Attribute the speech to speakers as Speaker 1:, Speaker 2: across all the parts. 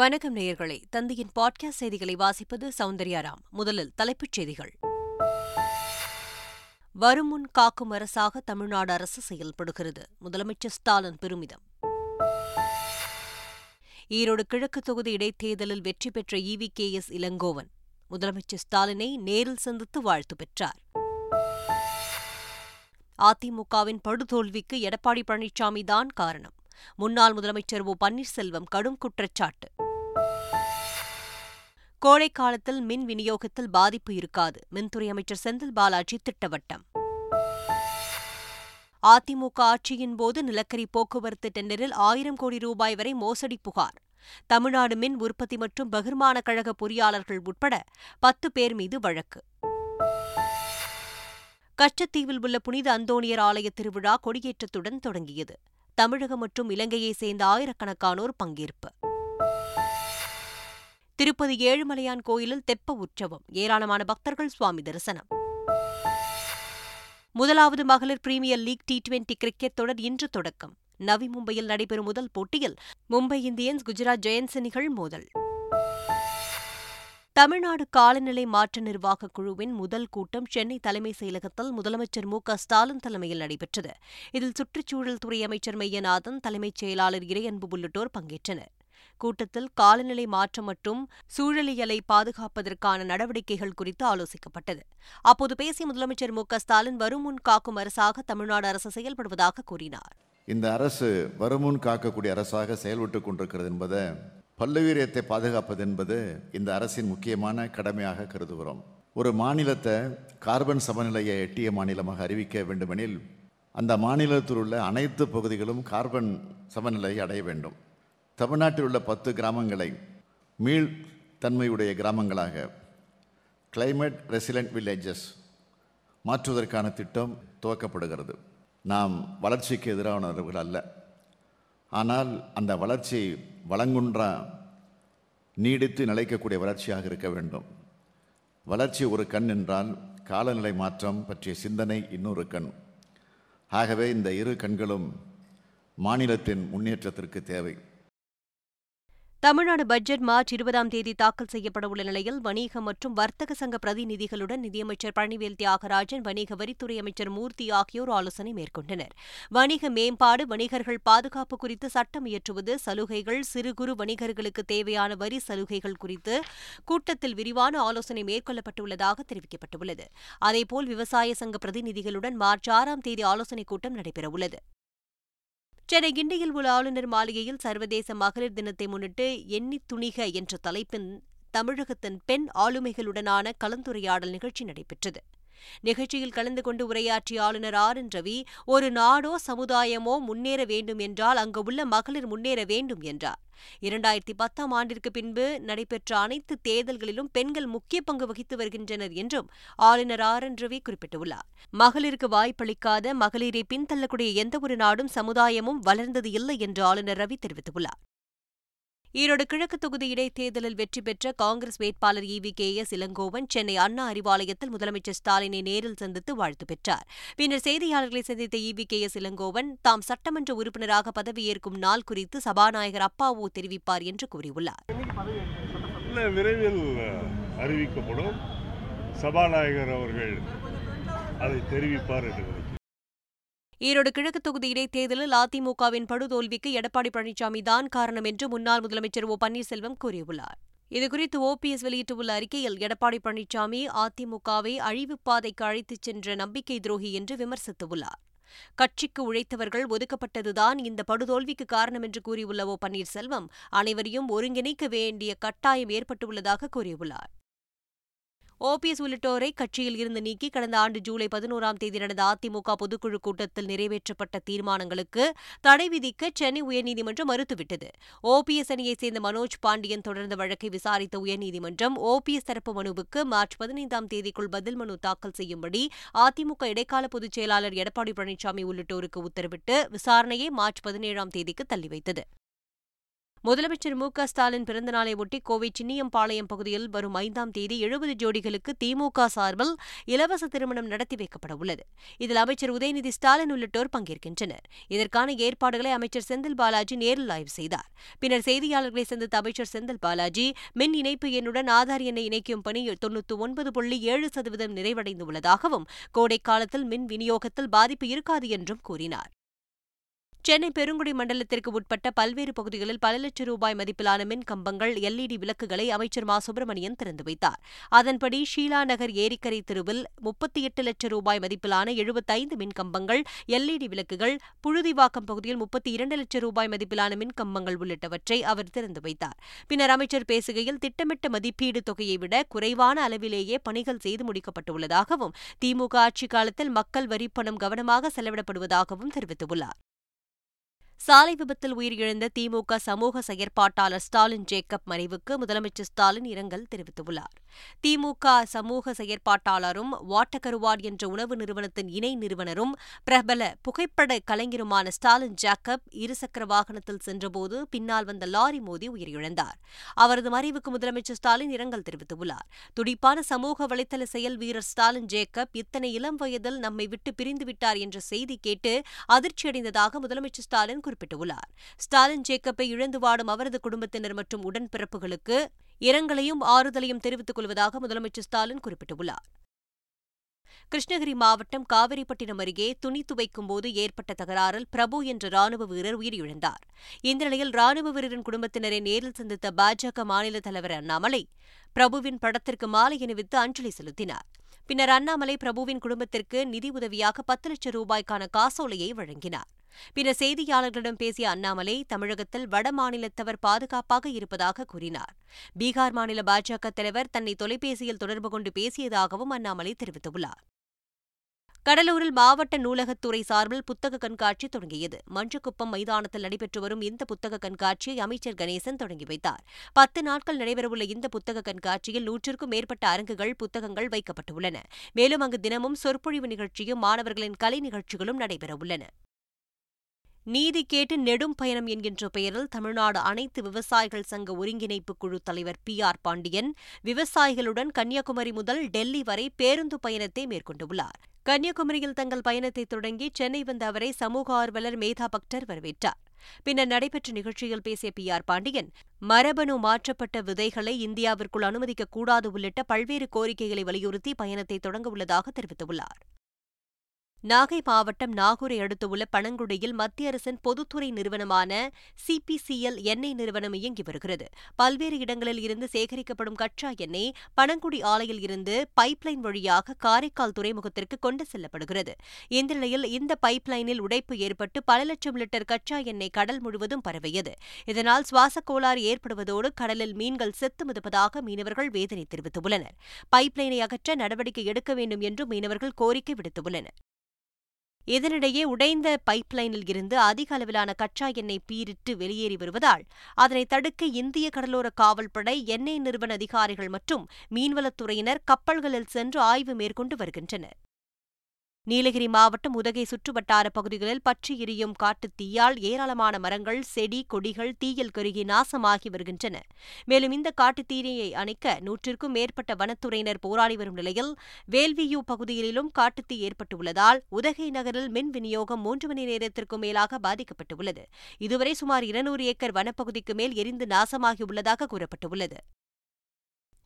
Speaker 1: வணக்கம் நேயர்களே தந்தையின் பாட்காஸ்ட் செய்திகளை வாசிப்பது சௌந்தர்யாராம் முதலில் தலைப்புச் செய்திகள் வருமுன் காக்கும் அரசாக தமிழ்நாடு அரசு செயல்படுகிறது முதலமைச்சர் ஸ்டாலின் பெருமிதம் ஈரோடு கிழக்கு தொகுதி இடைத்தேர்தலில் வெற்றி பெற்ற இவி கே எஸ் இளங்கோவன் முதலமைச்சர் ஸ்டாலினை நேரில் சந்தித்து வாழ்த்து பெற்றார் அதிமுகவின் படுதோல்விக்கு எடப்பாடி பழனிசாமி தான் காரணம் முன்னாள் முதலமைச்சர் ஓ பன்னீர்செல்வம் கடும் குற்றச்சாட்டு கோடை காலத்தில் மின் விநியோகத்தில் பாதிப்பு இருக்காது மின்துறை அமைச்சர் செந்தில் பாலாஜி திட்டவட்டம் அதிமுக ஆட்சியின் போது நிலக்கரி போக்குவரத்து டெண்டரில் ஆயிரம் கோடி ரூபாய் வரை மோசடி புகார் தமிழ்நாடு மின் உற்பத்தி மற்றும் பகிர்மான கழக பொறியாளர்கள் உட்பட பத்து பேர் மீது வழக்கு கச்சத்தீவில் உள்ள புனித அந்தோணியர் ஆலய திருவிழா கொடியேற்றத்துடன் தொடங்கியது தமிழகம் மற்றும் இலங்கையைச் சேர்ந்த ஆயிரக்கணக்கானோர் பங்கேற்பு திருப்பதி ஏழுமலையான் கோயிலில் தெப்ப உற்சவம் ஏராளமான பக்தர்கள் சுவாமி தரிசனம் முதலாவது மகளிர் premier league T twenty cricket தொடர் இன்று தொடக்கம் நவி மும்பையில் நடைபெறும் முதல் போட்டியில் மும்பை இந்தியன்ஸ் குஜராத் ஜெயன்ஸ் அணிகள் மோதல் தமிழ்நாடு காலநிலை மாற்ற நிர்வாக குழுவின் முதல் கூட்டம் சென்னை தலைமை செயலகத்தில் முதலமைச்சர் மு க ஸ்டாலின் தலைமையில் நடைபெற்றது இதில் சுற்றுச்சூழல் துறை அமைச்சர் மையநாதன் தலைமைச் செயலாளர் இறையன்பு உள்ளிட்டோர் பங்கேற்றனர் கூட்டத்தில் காலநிலை மாற்றம் மற்றும் சூழலியலை பாதுகாப்பதற்கான நடவடிக்கைகள் குறித்து ஆலோசிக்கப்பட்டது அப்போது பேசிய முதலமைச்சர் மு ஸ்டாலின் வருமுன் காக்கும் அரசாக தமிழ்நாடு அரசு செயல்படுவதாக கூறினார்
Speaker 2: இந்த அரசு வருமுன் காக்கக்கூடிய அரசாக செயல்பட்டுக் கொண்டிருக்கிறது என்பதை பல்லுயிரியத்தை பாதுகாப்பது என்பது இந்த அரசின் முக்கியமான கடமையாக கருதுகிறோம் ஒரு மாநிலத்தை கார்பன் சமநிலையை எட்டிய மாநிலமாக அறிவிக்க வேண்டுமெனில் அந்த மாநிலத்தில் உள்ள அனைத்து பகுதிகளும் கார்பன் சமநிலையை அடைய வேண்டும் தமிழ்நாட்டில் உள்ள பத்து கிராமங்களை மீள் தன்மையுடைய கிராமங்களாக கிளைமேட் ரெசிலண்ட் வில்லேஜஸ் மாற்றுவதற்கான திட்டம் துவக்கப்படுகிறது நாம் வளர்ச்சிக்கு எதிரானவர்கள் அல்ல ஆனால் அந்த வளர்ச்சி வளங்குன்றா நீடித்து நிலைக்கக்கூடிய வளர்ச்சியாக இருக்க வேண்டும் வளர்ச்சி ஒரு கண் என்றால் காலநிலை மாற்றம் பற்றிய சிந்தனை இன்னொரு கண் ஆகவே இந்த இரு கண்களும் மாநிலத்தின் முன்னேற்றத்திற்கு தேவை
Speaker 1: தமிழ்நாடு பட்ஜெட் மார்ச் இருபதாம் தேதி தாக்கல் செய்யப்படவுள்ள நிலையில் வணிக மற்றும் வர்த்தக சங்க பிரதிநிதிகளுடன் நிதியமைச்சர் பழனிவேல் தியாகராஜன் வணிக வரித்துறை அமைச்சர் மூர்த்தி ஆகியோர் ஆலோசனை மேற்கொண்டனர் வணிக மேம்பாடு வணிகர்கள் பாதுகாப்பு குறித்து சட்டம் இயற்றுவது சலுகைகள் சிறு குறு வணிகர்களுக்கு தேவையான வரி சலுகைகள் குறித்து கூட்டத்தில் விரிவான ஆலோசனை மேற்கொள்ளப்பட்டுள்ளதாக தெரிவிக்கப்பட்டுள்ளது அதேபோல் விவசாய சங்க பிரதிநிதிகளுடன் மார்ச் ஆறாம் தேதி ஆலோசனைக் கூட்டம் நடைபெறவுள்ளது சென்னை கிண்டியில் உள்ள ஆளுநர் மாளிகையில் சர்வதேச மகளிர் தினத்தை முன்னிட்டு எண்ணி துணிக என்ற தலைப்பின் தமிழகத்தின் பெண் ஆளுமைகளுடனான கலந்துரையாடல் நிகழ்ச்சி நடைபெற்றது நிகழ்ச்சியில் கலந்து கொண்டு உரையாற்றிய ஆளுநர் ஆர் என் ரவி ஒரு நாடோ சமுதாயமோ முன்னேற வேண்டும் என்றால் அங்கு உள்ள மகளிர் முன்னேற வேண்டும் என்றார் இரண்டாயிரத்தி பத்தாம் ஆண்டிற்கு பின்பு நடைபெற்ற அனைத்து தேர்தல்களிலும் பெண்கள் முக்கிய பங்கு வகித்து வருகின்றனர் என்றும் ஆளுநர் ஆர் என் ரவி குறிப்பிட்டுள்ளார் மகளிருக்கு வாய்ப்பளிக்காத மகளிரை பின்தள்ளக்கூடிய எந்தவொரு நாடும் சமுதாயமும் வளர்ந்தது இல்லை என்று ஆளுநர் ரவி தெரிவித்துள்ளார் ஈரோடு கிழக்கு தொகுதி இடைத்தேர்தலில் வெற்றி பெற்ற காங்கிரஸ் வேட்பாளர் E V K S Elangovan Chennai Anna அறிவாலயத்தில் முதலமைச்சர் ஸ்டாலினை நேரில் சந்தித்து வாழ்த்து பெற்றார் பின்னர் செய்தியாளர்களை சந்தித்த E V K S Elangovan தாம் சட்டமன்ற உறுப்பினராக பதவியேற்கும் நாள் குறித்து சபாநாயகர் அப்பாவு தெரிவிப்பார் என்று கூறியுள்ளார் விரைவில் அறிவிக்கப்படும் சபாநாயகர் அவர்கள் அதை தெரிவிப்பார் என்று ஈரோடு கிழக்கு தொகுதி இடைத்தேர்தலில் அதிமுகவின் படுதோல்விக்கு எடப்பாடி பழனிசாமி தான் காரணம் என்று முன்னாள் முதலமைச்சர் ஓ பன்னீர்செல்வம் கூறியுள்ளார் இதுகுறித்து பி எஸ் வெளியிட்டுள்ள அறிக்கையில் எடப்பாடி பழனிசாமி அதிமுகவை அழிவுப் பாதைக்கு அழைத்துச் சென்ற நம்பிக்கை துரோகி என்று விமர்சித்துள்ளார் கட்சிக்கு உழைத்தவர்கள் ஒதுக்கப்பட்டதுதான் இந்த படுதோல்விக்கு காரணம் என்று கூறியுள்ள ஓ பன்னீர்செல்வம் அனைவரையும் ஒருங்கிணைக்க வேண்டிய கட்டாயம் ஏற்பட்டுள்ளதாக கூறியுள்ளார் ஓபிஎஸ் உள்ளிட்டோரை கட்சியில் இருந்து நீக்கி கடந்த ஆண்டு ஜூலை பதினோராம் தேதி நடந்த அதிமுக பொதுக்குழு கூட்டத்தில் நிறைவேற்றப்பட்ட தீர்மானங்களுக்கு தடை விதிக்க சென்னை உயர்நீதிமன்றம் மறுத்துவிட்டது ஓபிஎஸ் அணியைச் சேர்ந்த மனோஜ் பாண்டியன் தொடர்ந்த வழக்கை விசாரித்த உயர்நீதிமன்றம் ஓபிஎஸ் தரப்பு மனுவுக்கு மார்ச் பதினைந்தாம் தேதிக்குள் பதில் மனு தாக்கல் செய்யும்படி அதிமுக இடைக்கால பொதுச் செயலாளர் எடப்பாடி பழனிசாமி உள்ளிட்டோருக்கு உத்தரவிட்டு விசாரணையை மார்ச் பதினேழாம் தேதிக்கு தள்ளி வைத்தது முதலமைச்சர் மு க ஸ்டாலின் பிறந்தநாளையொட்டி கோவை சின்னியம்பாளையம் பகுதியில் வரும் ஐந்தாம் தேதி எழுபது ஜோடிகளுக்கு திமுக சார்பில் இலவச திருமணம் நடத்தி வைக்கப்பட உள்ளது இதில் அமைச்சர் உதயநிதி ஸ்டாலின் உள்ளிட்டோர் பங்கேற்கின்றனர் இதற்கான ஏற்பாடுகளை அமைச்சர் செந்தில் பாலாஜி நேரில் ஆய்வு செய்தார் பின்னர் செய்தியாளர்களை சந்தித்த அமைச்சர் செந்தில் பாலாஜி மின் இணைப்பு எண்ணுடன் ஆதார் எண்ணை இணைக்கும் பணி தொன்னூற்று ஒன்பது புள்ளி ஏழு சதவீதம் நிறைவடைந்துள்ளதாகவும் கோடைக்காலத்தில் மின் விநியோகத்தில் பாதிப்பு இருக்காது என்றும் கூறினார் சென்னை பெருங்குடி மண்டலத்திற்கு உட்பட்ட பல்வேறு பகுதிகளில் பல லட்சம் ரூபாய் மதிப்பிலான மின் கம்பங்கள் எல்இடி விளக்குகளை அமைச்சர் மா சுப்பிரமணியன் திறந்து வைத்தார் அதன்படி ஷீலா நகர் ஏரிக்கரை தெருவில் முப்பத்தி எட்டு லட்சம் ரூபாய் மதிப்பிலான எழுபத்தைந்து மின் கம்பங்கள் எல்இடி விளக்குகள் புழுதிவாக்கம் பகுதியில் முப்பத்தி இரண்டு லட்சம் ரூபாய் மதிப்பிலான மின் கம்பங்கள் உள்ளிட்டவற்றை அவர் திறந்து வைத்தார் பின்னர் அமைச்சர் பேசுகையில் திட்டமிட்ட மதிப்பீடு தொகையை விட குறைவான அளவிலேயே பணிகள் செய்து முடிக்கப்பட்டுள்ளதாகவும் திமுக ஆட்சிக் காலத்தில் மக்கள் வரிப்பணம் கவனமாக செலவிடப்படுவதாகவும் தெரிவித்துள்ளார் சாலை விபத்தில் உயிரிழந்த திமுக சமூக செயற்பாட்டாளர் ஸ்டாலின் ஜேக்கப் மறைவுக்கு முதலமைச்சர் ஸ்டாலின் இரங்கல் தெரிவித்துள்ளார் திமுக சமூக செயற்பாட்டாளரும் வாட்டகருவாட் என்ற உணவு நிறுவனத்தின் இணை நிறுவனரும் பிரபல புகைப்பட கலைஞருமான ஸ்டாலின் ஜேக்கப் இருசக்கர வாகனத்தில் சென்றபோது பின்னால் வந்த லாரி மோதி உயிரிழந்தார் அவரது மறைவுக்கு முதலமைச்சர் ஸ்டாலின் இரங்கல் தெரிவித்துள்ளார் துடிப்பான சமூக வலைதள செயல் வீரர் ஸ்டாலின் ஜேக்கப் இத்தனை இளம் வயதில் நம்மை விட்டு பிரிந்துவிட்டார் என்ற செய்தி கேட்டு அதிர்ச்சியடைந்ததாக முதலமைச்சர் ஸ்டாலின் குறிப்பிட்டுள்ளார் ஸ்டாலின் ஜேக்கப்பை இழந்து வாடும் அவரது குடும்பத்தினர் மற்றும் உடன்பிறப்புகளுக்கு இரங்கலையும் ஆறுதலையும் தெரிவித்துக் கொள்வதாக முதலமைச்சர் ஸ்டாலின் குறிப்பிட்டுள்ளார் கிருஷ்ணகிரி மாவட்டம் காவிரிப்பட்டினம் அருகே துணி துவைக்கும் போது ஏற்பட்ட தகராறில் பிரபு என்ற ராணுவ வீரர் உயிரிழந்தார் இந்த நிலையில் ராணுவ வீரரின் குடும்பத்தினரை நேரில் சந்தித்த பாஜக மாநில தலைவர் அண்ணாமலை பிரபுவின் படத்திற்கு மாலை அணிவித்து அஞ்சலி செலுத்தினார் பின்னர் அண்ணாமலை பிரபுவின் குடும்பத்திற்கு நிதி உதவியாக பத்து லட்சம் ரூபாய்க்கான காசோலையை வழங்கினார் பின்னர் செய்தியாளர்களிடம் பேசிய அண்ணாமலை தமிழகத்தில் வட மாநிலத்தவர் பாதுகாப்பாக இருப்பதாக கூறினார் பீகார் மாநில பாஜக தலைவர் தன்னை தொலைபேசியில் தொடர்பு கொண்டு பேசியதாகவும் அண்ணாமலை தெரிவித்துள்ளார் கடலூரில் மாவட்ட நூலகத்துறை சார்பில் புத்தக கண்காட்சி தொடங்கியது மஞ்சுக்குப்பம் மைதானத்தில் நடைபெற்று வரும் இந்த புத்தக கண்காட்சியை அமைச்சர் கணேசன் தொடங்கி வைத்தார் பத்து நாட்கள் நடைபெறவுள்ள இந்த புத்தக கண்காட்சியில் நூற்றுக்கும் மேற்பட்ட அரங்குகள் புத்தகங்கள் வைக்கப்பட்டுள்ளன மேலும் அங்கு தினமும் சொற்பொழிவு நிகழ்ச்சியும் மாணவர்களின் கலை நிகழ்ச்சிகளும் நடைபெறவுள்ளன நீதி கேட்டு நெடும் பயணம் என்கின்ற பெயரில் தமிழ்நாடு அனைத்து விவசாயிகள் சங்க ஒருங்கிணைப்பு குழு தலைவர் பி ஆர் பாண்டியன் விவசாயிகளுடன் கன்னியாகுமரி முதல் டெல்லி வரை பேருந்து பயணத்தை மேற்கொண்டுள்ளார் கன்னியாகுமரியில் தங்கள் பயணத்தை தொடங்கி சென்னை வந்த அவரை சமூக ஆர்வலர் மேதா பக்டர் வரவேற்றார் பின்னர் நடைபெற்ற நிகழ்ச்சியில் பேசிய பி ஆர் பாண்டியன் மரபணு மாற்றப்பட்ட விதைகளை இந்தியாவிற்குள் அனுமதிக்கக்கூடாது உள்ளிட்ட பல்வேறு கோரிக்கைகளை வலியுறுத்தி பயணத்தை தொடங்க உள்ளதாக தெரிவித்துள்ளார் நாகை மாவட்டம் நாகூரை அடுத்துள்ள பனங்குடியில் மத்திய அரசின் பொதுத்துறை நிறுவனமான சிபிசிஎல் எண்ணெய் நிறுவனம் இயங்கி வருகிறது பல்வேறு இடங்களில் இருந்து சேகரிக்கப்படும் கச்சா எண்ணெய் பனங்குடி ஆலையில் இருந்து பைப்லைன் வழியாக காரைக்கால் துறைமுகத்திற்கு கொண்டு செல்லப்படுகிறது இந்த நிலையில் இந்த பைப்லைனில் உடைப்பு ஏற்பட்டு பல லட்சம் லிட்டர் கச்சா எண்ணெய் கடல் முழுவதும் பரவியது இதனால் சுவாச கோளாறு ஏற்படுவதோடு கடலில் மீன்கள் செத்து மிதப்பதாக மீனவர்கள் வேதனை தெரிவித்துள்ளனர் பைப்லைனை அகற்ற நடவடிக்கை எடுக்க வேண்டும் என்று மீனவர்கள் கோரிக்கை விடுத்துள்ளனர் இதனிடையே உடைந்த பைப்லைனில் இருந்து அதிக அளவிலான கச்சா எண்ணெய் பீரிட்டு வெளியேறி வருவதால் அதனை தடுக்க இந்திய கடலோர காவல்படை எண்ணெய் நிறுவன அதிகாரிகள் மற்றும் மீன்வளத்துறையினர் கப்பல்களில் சென்று ஆய்வு மேற்கொண்டு வருகின்றனர் நீலகிரி மாவட்டம் உதகை சுற்றுவட்டார பகுதிகளில் பற்றி எரியும் காட்டுத் தீயால் ஏராளமான மரங்கள் செடி கொடிகள் தீயில் கருகி நாசமாகி வருகின்றன மேலும் இந்த காட்டுத் தீயை அணைக்க நூற்றிற்கும் மேற்பட்ட வனத்துறையினர் போராடி வரும் நிலையில் வேல்வியூ பகுதியிலும் காட்டுத்தீ ஏற்பட்டுள்ளதால் உதகை நகரில் மின் விநியோகம் மூன்று மணி நேரத்திற்கும் மேலாக பாதிக்கப்பட்டுள்ளது இதுவரை சுமார் இருநூறு ஏக்கர் வனப்பகுதிக்கு மேல் எரிந்து நாசமாகியுள்ளதாக கூறப்பட்டுள்ளது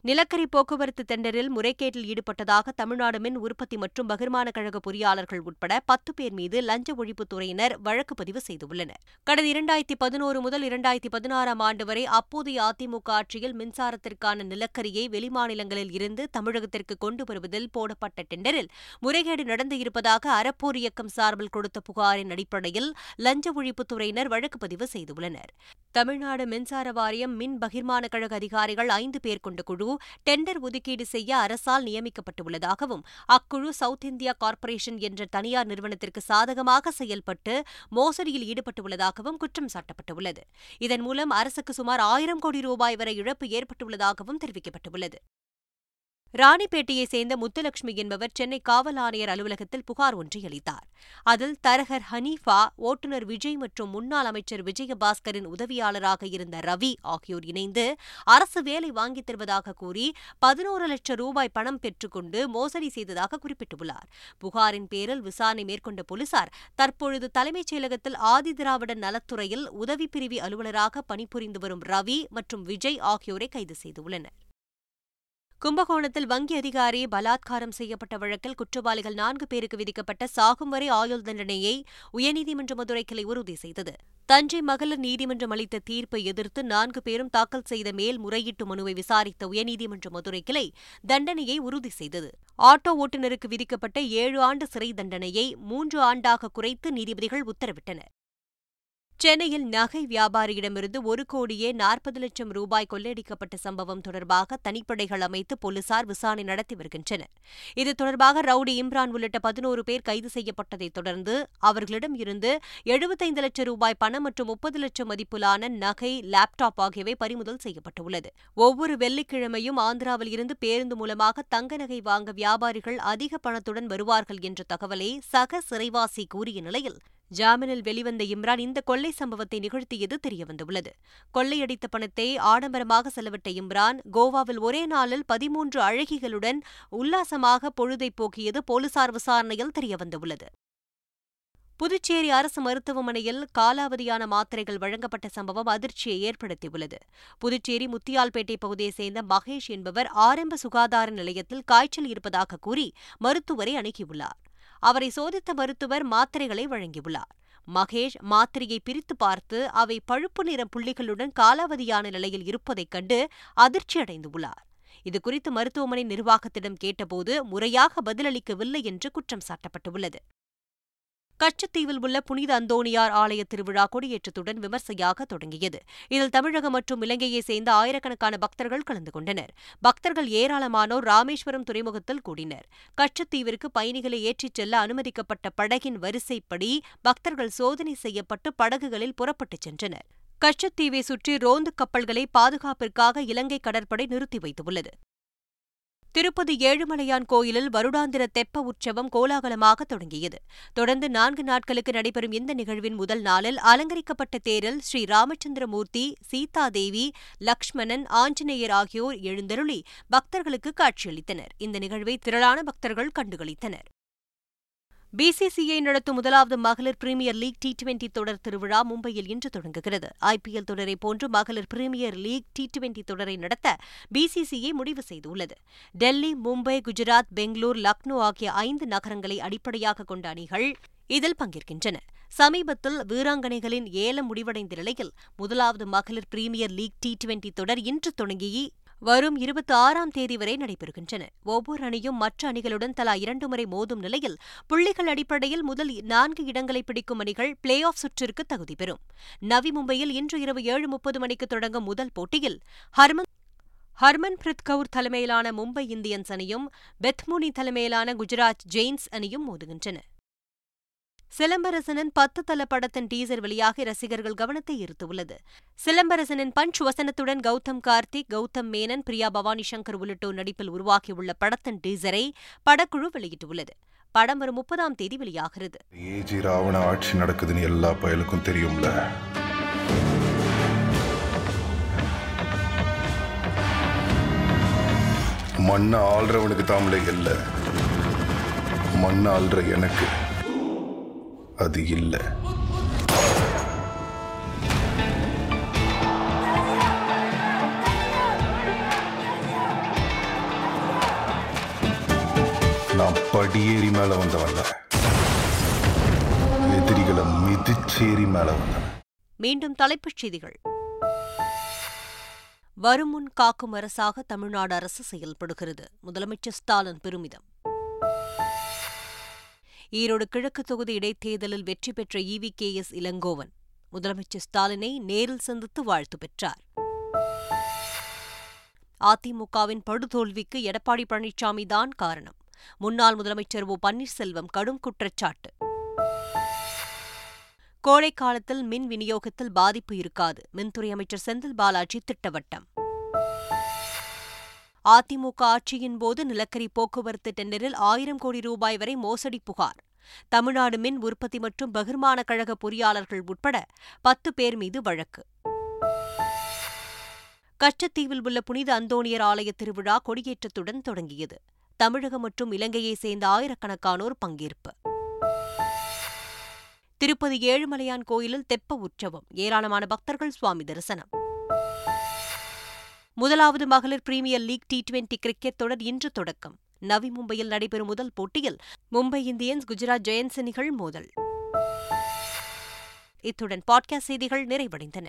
Speaker 1: நிலக்கரி போக்குவரத்து டெண்டரில் முறைகேட்டில் ஈடுபட்டதாக தமிழ்நாடு மின் உற்பத்தி மற்றும் பகிர்மான கழக பொறியாளர்கள் உட்பட பத்து பேர் மீது லஞ்ச ஒழிப்புத்துறையினர் வழக்கு பதிவு செய்துள்ளனர் கடந்த இரண்டாயிரத்தி பதினோரு முதல் இரண்டாயிரத்தி பதினாறாம் ஆண்டு வரை அப்போதைய அதிமுக ஆட்சியில் மின்சாரத்திற்கான நிலக்கரியை வெளிமாநிலங்களில் இருந்து தமிழகத்திற்கு கொண்டு வருவதில் போடப்பட்ட டெண்டரில் முறைகேடு நடந்து இருப்பதாக அறப்போர் இயக்கம் சார்பில் கொடுத்த புகாரின் அடிப்படையில் லஞ்ச ஒழிப்புத்துறையினர் வழக்கு பதிவு செய்துள்ளனர் தமிழ்நாடு மின்சார வாரியம் மின் பகிர்மான கழக அதிகாரிகள் ஐந்து பேர் கொண்ட குழு குழு டெண்டர் ஒதுக்கீடு செய்ய அரசால் நியமிக்கப்பட்டுள்ளதாகவும் அக்குழு சவுத் இந்தியா கார்ப்பரேஷன் என்ற தனியார் நிறுவனத்திற்கு சாதகமாக செயல்பட்டு மோசடியில் ஈடுபட்டுள்ளதாகவும் குற்றம் சாட்டப்பட்டுள்ளது இதன் மூலம் அரசுக்கு சுமார் ஆயிரம் கோடி ரூபாய் வரை இழப்பு ஏற்பட்டுள்ளதாகவும் தெரிவிக்கப்பட்டுள்ளது ராணிப்பேட்டையை சேர்ந்த முத்துலட்சுமி என்பவர் சென்னை காவல் ஆணையர் அலுவலகத்தில் புகார் ஒன்றை அளித்தார் அதில் தரகர் ஹனீஃபா ஓட்டுநர் விஜய் மற்றும் முன்னாள் அமைச்சர் விஜயபாஸ்கரின் உதவியாளராக இருந்த ரவி ஆகியோர் இணைந்து அரசு வேலை வாங்கித் தருவதாக கூறி பதினோரு லட்சம் ரூபாய் பணம் பெற்றுக்கொண்டு மோசடி செய்ததாக குறிப்பிட்டுள்ளார் புகாரின் பேரில் விசாரணை மேற்கொண்ட போலீசார் தற்பொழுது தலைமைச் செயலகத்தில் ஆதிதிராவிட நலத்துறையில் உதவி பிரிவு அலுவலராக பணிபுரிந்து வரும் ரவி மற்றும் விஜய் ஆகியோரை கைது செய்துள்ளனா் கும்பகோணத்தில் வங்கி அதிகாரி பலாத்காரம் செய்யப்பட்ட வழக்கில் குற்றவாளிகள் நான்கு பேருக்கு விதிக்கப்பட்ட சாகும் வரை ஆயுள் தண்டனையை உயர்நீதிமன்ற மதுரை கிளை உறுதி செய்தது தஞ்சை மகளிர் நீதிமன்றம் அளித்த தீர்ப்பை எதிர்த்து நான்கு பேரும் தாக்கல் செய்த மேல்முறையீட்டு மனுவை விசாரித்த உயர்நீதிமன்ற மதுரை கிளை தண்டனையை உறுதி செய்தது ஆட்டோ ஓட்டுநருக்கு விதிக்கப்பட்ட ஏழு ஆண்டு சிறை தண்டனையை மூன்று ஆண்டாக குறைத்து நீதிபதிகள் உத்தரவிட்டனர் சென்னையில் நகை வியாபாரியிடமிருந்து ஒரு கோடியே நாற்பது லட்சம் ரூபாய் கொள்ளையடிக்கப்பட்ட சம்பவம் தொடர்பாக தனிப்படைகள் அமைத்து போலீசார் விசாரணை நடத்தி வருகின்றனர் இது தொடர்பாக ரவுடி இம்ரான் உள்ளிட்ட பதினோரு பேர் கைது செய்யப்பட்டதைத் தொடர்ந்து அவர்களிடம் இருந்து எழுபத்தைந்து லட்சம் ரூபாய் பணம் மற்றும் முப்பது லட்சம் மதிப்பிலான நகை லேப்டாப் ஆகியவை பறிமுதல் செய்யப்பட்டுள்ளது ஒவ்வொரு வெள்ளிக்கிழமையும் ஆந்திராவில் இருந்து பேருந்து மூலமாக தங்க நகை வாங்க வியாபாரிகள் அதிக பணத்துடன் வருவார்கள் என்ற தகவலை சக சிறைவாசி கூறிய நிலையில் ஜாமீனில் வெளிவந்த இம்ரான் இந்த கொள்ளை சம்பவத்தை நிகழ்த்தியது தெரியவந்துள்ளது கொள்ளையடித்த பணத்தை ஆடம்பரமாக செலவிட்ட இம்ரான் கோவாவில் ஒரே நாளில் பதிமூன்று அழகிகளுடன் உல்லாசமாக பொழுதை போக்கியது போலீசார் விசாரணையில் தெரியவந்துள்ளது புதுச்சேரி அரசு மருத்துவமனையில் காலாவதியான மாத்திரைகள் வழங்கப்பட்ட சம்பவம் அதிர்ச்சியை ஏற்படுத்தியுள்ளது புதுச்சேரி முத்தியால்பேட்டை பகுதியைச் சேர்ந்த மகேஷ் என்பவர் ஆரம்ப சுகாதார நிலையத்தில் காய்ச்சல் இருப்பதாக கூறி மருத்துவரை அணுகியுள்ளார் அவரை சோதித்த மருத்துவர் மாத்திரைகளை வழங்கியுள்ளார் மகேஷ் மாத்திரையை பிரித்து பார்த்து அவை பழுப்பு நிற புள்ளிகளுடன் காலாவதியான நிலையில் இருப்பதைக் கண்டு அதிர்ச்சியடைந்துள்ளார் இதுகுறித்து மருத்துவமனை நிர்வாகத்திடம் கேட்டபோது முறையாக பதிலளிக்கவில்லை என்று குற்றம் சாட்டப்பட்டுள்ளது கச்சத்தீவில் உள்ள புனித அந்தோணியார் ஆலய திருவிழா கொடியேற்றத்துடன் விமர்சையாக தொடங்கியது இதில் தமிழகம் மற்றும் இலங்கையைச் சேர்ந்த ஆயிரக்கணக்கான பக்தர்கள் கலந்து கொண்டனர் பக்தர்கள் ஏராளமானோர் ராமேஸ்வரம் துறைமுகத்தில் கூடினர் கச்சத்தீவிற்கு பயணிகளை ஏற்றிச் செல்ல அனுமதிக்கப்பட்ட படகின் வரிசைப்படி பக்தர்கள் சோதனை செய்யப்பட்டு படகுகளில் புறப்பட்டுச் சென்றனர் கச்சத்தீவை சுற்றி ரோந்து கப்பல்களை பாதுகாப்பிற்காக இலங்கை கடற்படை நிறுத்தி வைத்துள்ளது திருப்பதி ஏழுமலையான் கோயிலில் வருடாந்திர தெப்ப உற்சவம் கோலாகலமாக தொடங்கியது தொடர்ந்து நான்கு நாட்களுக்கு நடைபெறும் இந்த நிகழ்வின் முதல் நாளில் அலங்கரிக்கப்பட்ட தேரில் ஸ்ரீ ராமச்சந்திரமூர்த்தி சீதாதேவி லக்ஷ்மணன் ஆஞ்சநேயர் ஆகியோர் எழுந்தருளி பக்தர்களுக்கு காட்சியளித்தனர் இந்த நிகழ்வை திரளான பக்தர்கள் கண்டுகளித்தனர் பிசிசிஐ நடத்தும் முதலாவது மகளிர் பிரீமியர் லீக் டி டுவெண்டி தொடர் திருவிழா மும்பையில் இன்று தொடங்குகிறது ஐபிஎல் தொடரை போன்று மகளிர் பிரீமியர் லீக் டி டுவெண்டி தொடரை நடத்த பிசிசிஐ முடிவு செய்துள்ளது டெல்லி மும்பை குஜராத் பெங்களூர் லக்னோ ஆகிய ஐந்து நகரங்களை அடிப்படையாக கொண்ட அணிகள் இதில் பங்கேற்கின்றன சமீபத்தில் வீராங்கனைகளின் ஏலம் முடிவடைந்த நிலையில் முதலாவது மகளிர் பிரீமியர் லீக் டி டுவெண்டி தொடர் இன்று தொடங்கி வரும் இருபத்தி ஆறாம் தேதி வரை நடைபெறுகின்றன ஒவ்வொரு அணியும் மற்ற அணிகளுடன் தலா இரண்டு முறை மோதும் நிலையில் புள்ளிகள் அடிப்படையில் முதல் நான்கு இடங்களை பிடிக்கும் அணிகள் பிளே ஆஃப் சுற்றிற்கு தகுதி பெறும் நவி மும்பையில் இன்று இரவு ஏழு முப்பது மணிக்கு தொடங்கும் முதல் போட்டியில் ஹர்மன் ஹர்மன்பிரித் கவுர் தலைமையிலான மும்பை இந்தியன்ஸ் அணியும் பெத்முனி தலைமையிலான குஜராத் ஜெயின்ஸ் அணியும் மோதுகின்றன சிலம்பரசனின் பத்து தல படத்தின் டீசர் வெளியாகி ரசிகர்கள் கவனத்தை ஈர்த்துள்ளது சிலம்பரசனின் பஞ்ச் வசனத்துடன் கௌதம் கார்த்திக் கௌதம் மேனன் பிரியா பவானி சங்கர் உள்ளிட்டோர் நடிப்பில் உருவாகியுள்ள படத்தின் டீசரை படக்குழு வெளியிட்டுள்ளது படம் வரும் முப்பதாம் தேதி வெளியாகிறது ஏஜி ராவண ஆட்சி நடக்குதுன்னு எல்லா பயலுக்கும் தெரியும்ல மண்ணை ஆள்றவனுக்கு தாமலை இல்லை மண்ணை ஆள்ற எனக்கு அது இல்லை நான் படியேறி மேல வந்தவன்ல எதிரிகளை மிதிச்சேரி மேல வந்தவன் மீண்டும் தலைப்புச் செய்திகள் வருமுன் காக்கும் அரசாக தமிழ்நாடு அரசு செயல்படுகிறது முதலமைச்சர் ஸ்டாலின் பெருமிதம் ஈரோடு கிழக்கு தொகுதி இடைத்தேர்தலில் வெற்றி பெற்ற இவி கே எஸ் இளங்கோவன் முதலமைச்சர் ஸ்டாலினை நேரில் சந்தித்து வாழ்த்து பெற்றார் அதிமுகவின் படுதோல்விக்கு எடப்பாடி பழனிசாமி தான் காரணம் முன்னாள் முதலமைச்சர் ஓ பன்னீர்செல்வம் கடும் குற்றச்சாட்டு கோடை காலத்தில் மின் விநியோகத்தில் பாதிப்பு இருக்காது மின்துறை அமைச்சர் செந்தில் பாலாஜி திட்டவட்டம் அதிமுக ஆட்சியின் போது நிலக்கரி போக்குவரத்து டெண்டரில் ஆயிரம் கோடி ரூபாய் வரை மோசடி புகார் தமிழ்நாடு மின் உற்பத்தி மற்றும் பகிர்மான கழக பொறியாளர்கள் உட்பட பத்து பேர் மீது வழக்கு கச்சத்தீவில் உள்ள புனித அந்தோணியர் ஆலய திருவிழா கொடியேற்றத்துடன் தொடங்கியது தமிழகம் மற்றும் இலங்கையை சேர்ந்த ஆயிரக்கணக்கானோர் பங்கேற்பு திருப்பதி ஏழுமலையான் கோயிலில் தெப்ப உற்சவம் ஏராளமான பக்தர்கள் சுவாமி தரிசனம் முதலாவது மகளிர் premier league T twenty cricket தொடர் இன்று தொடக்கம் நவி மும்பையில் நடைபெறும் முதல் போட்டியில் மும்பை இந்தியன்ஸ் குஜராத் ஜெயன்ஸ் அணிகள் மோதல் இத்துடன் பாட்காஸ்ட் செய்திகள் நிறைவடைந்தன